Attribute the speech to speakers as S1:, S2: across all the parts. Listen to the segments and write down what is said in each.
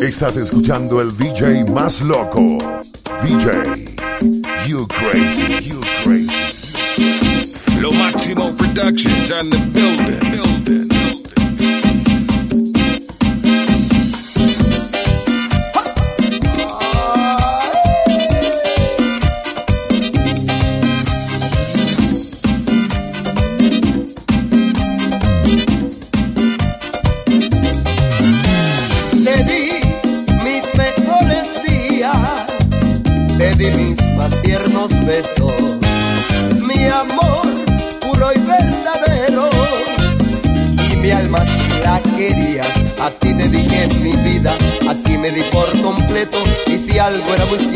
S1: Estás escuchando el DJ más loco. DJ, you crazy, you crazy.
S2: Lo Máximo Productions on the building. building.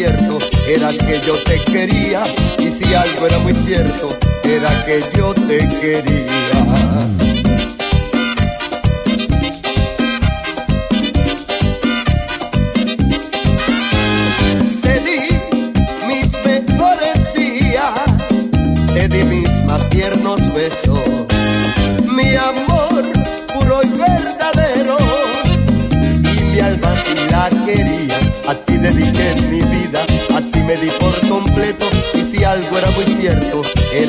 S3: Era que yo te quería, y si algo era muy cierto, era que yo te quería. Te di mis mejores días, te di mis más tiernos besos, mi amor puro y verdadero,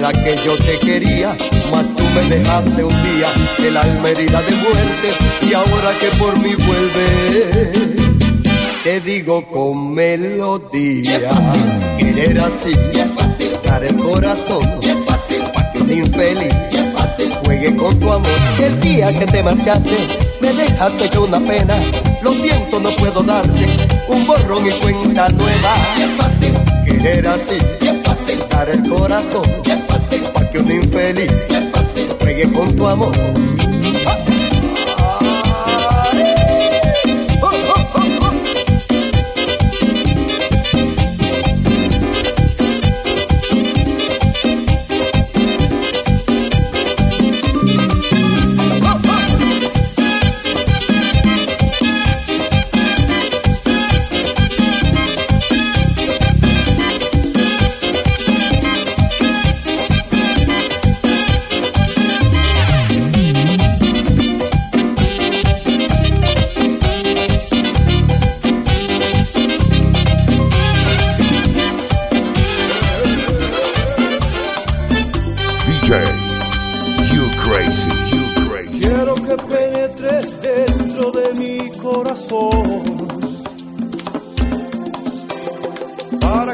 S3: era que yo te quería, mas tú me dejaste un día, el alma herida de muerte, y ahora que por mí vuelves te digo con melodía. Querer así, dar el corazón, pa' que un infeliz juegue con tu amor. El día que te marchaste, me dejaste con una pena. Lo siento, no puedo darte un borrón y cuenta nueva. Querer así, dar el corazón, pa' que un infeliz juegue con tu amor.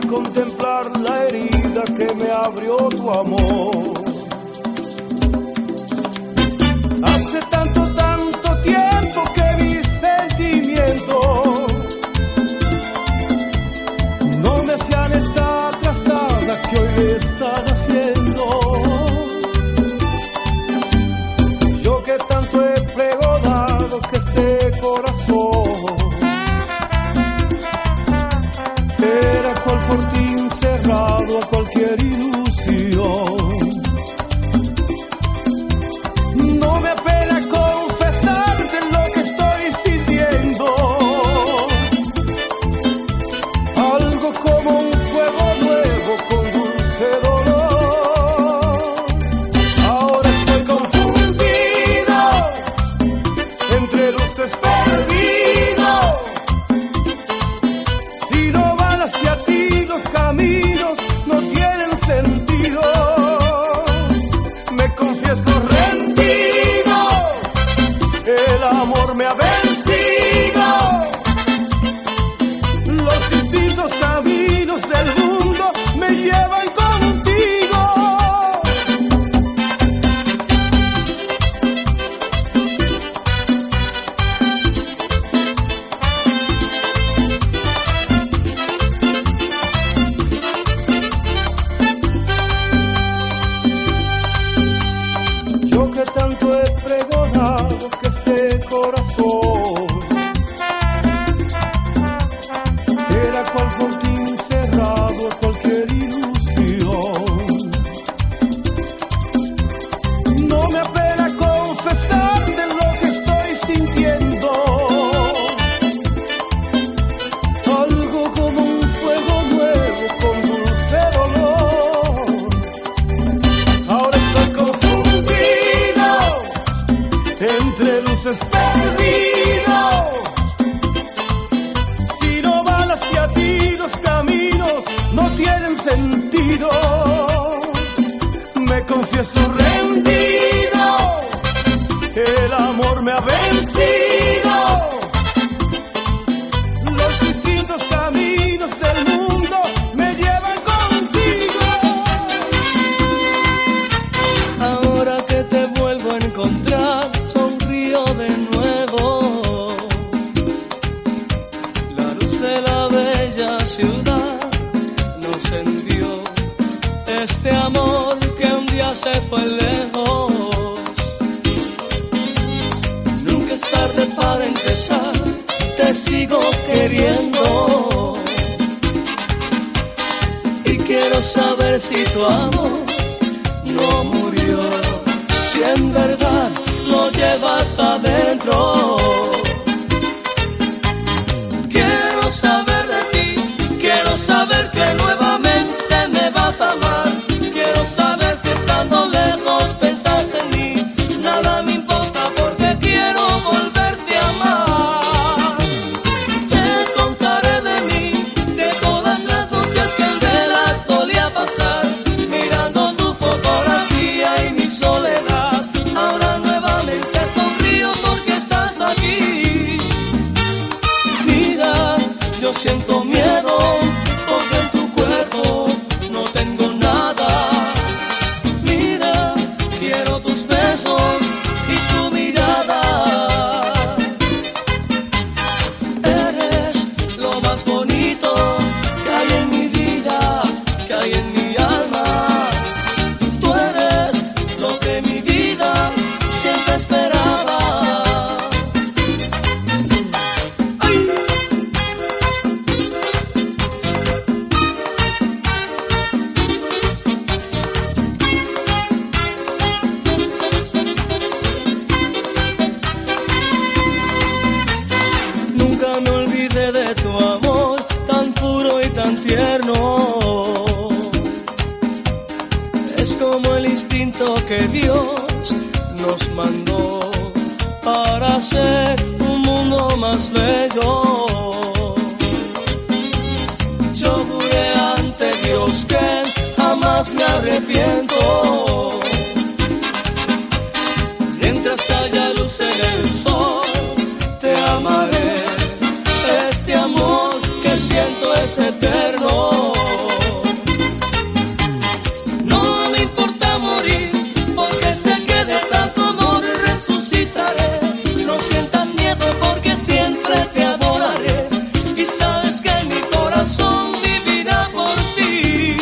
S4: Contemplar la herida que me abrió tu amor. Hace tanto, tanto tiempo que mis sentimientos no me hacían esta trastada que hoy le están haciendo. Yo que tanto he pregonado que este corazón
S5: tanto he sigo queriendo y quiero saber si tu amor no murió, si en verdad lo llevas adentro. que Dios nos mandó para hacer un mundo más bello. Yo juré ante Dios que jamás me arrepiento. sabes que mi corazón vivirá por ti.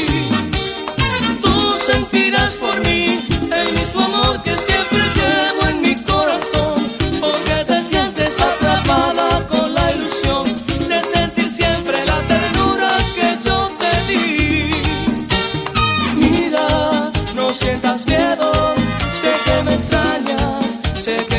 S5: Tú sentirás por mí el mismo amor que siempre llevo en mi corazón, porque te sientes atrapada con la ilusión de sentir siempre la ternura que yo te di. Mira, no sientas miedo, sé que me extrañas, sé que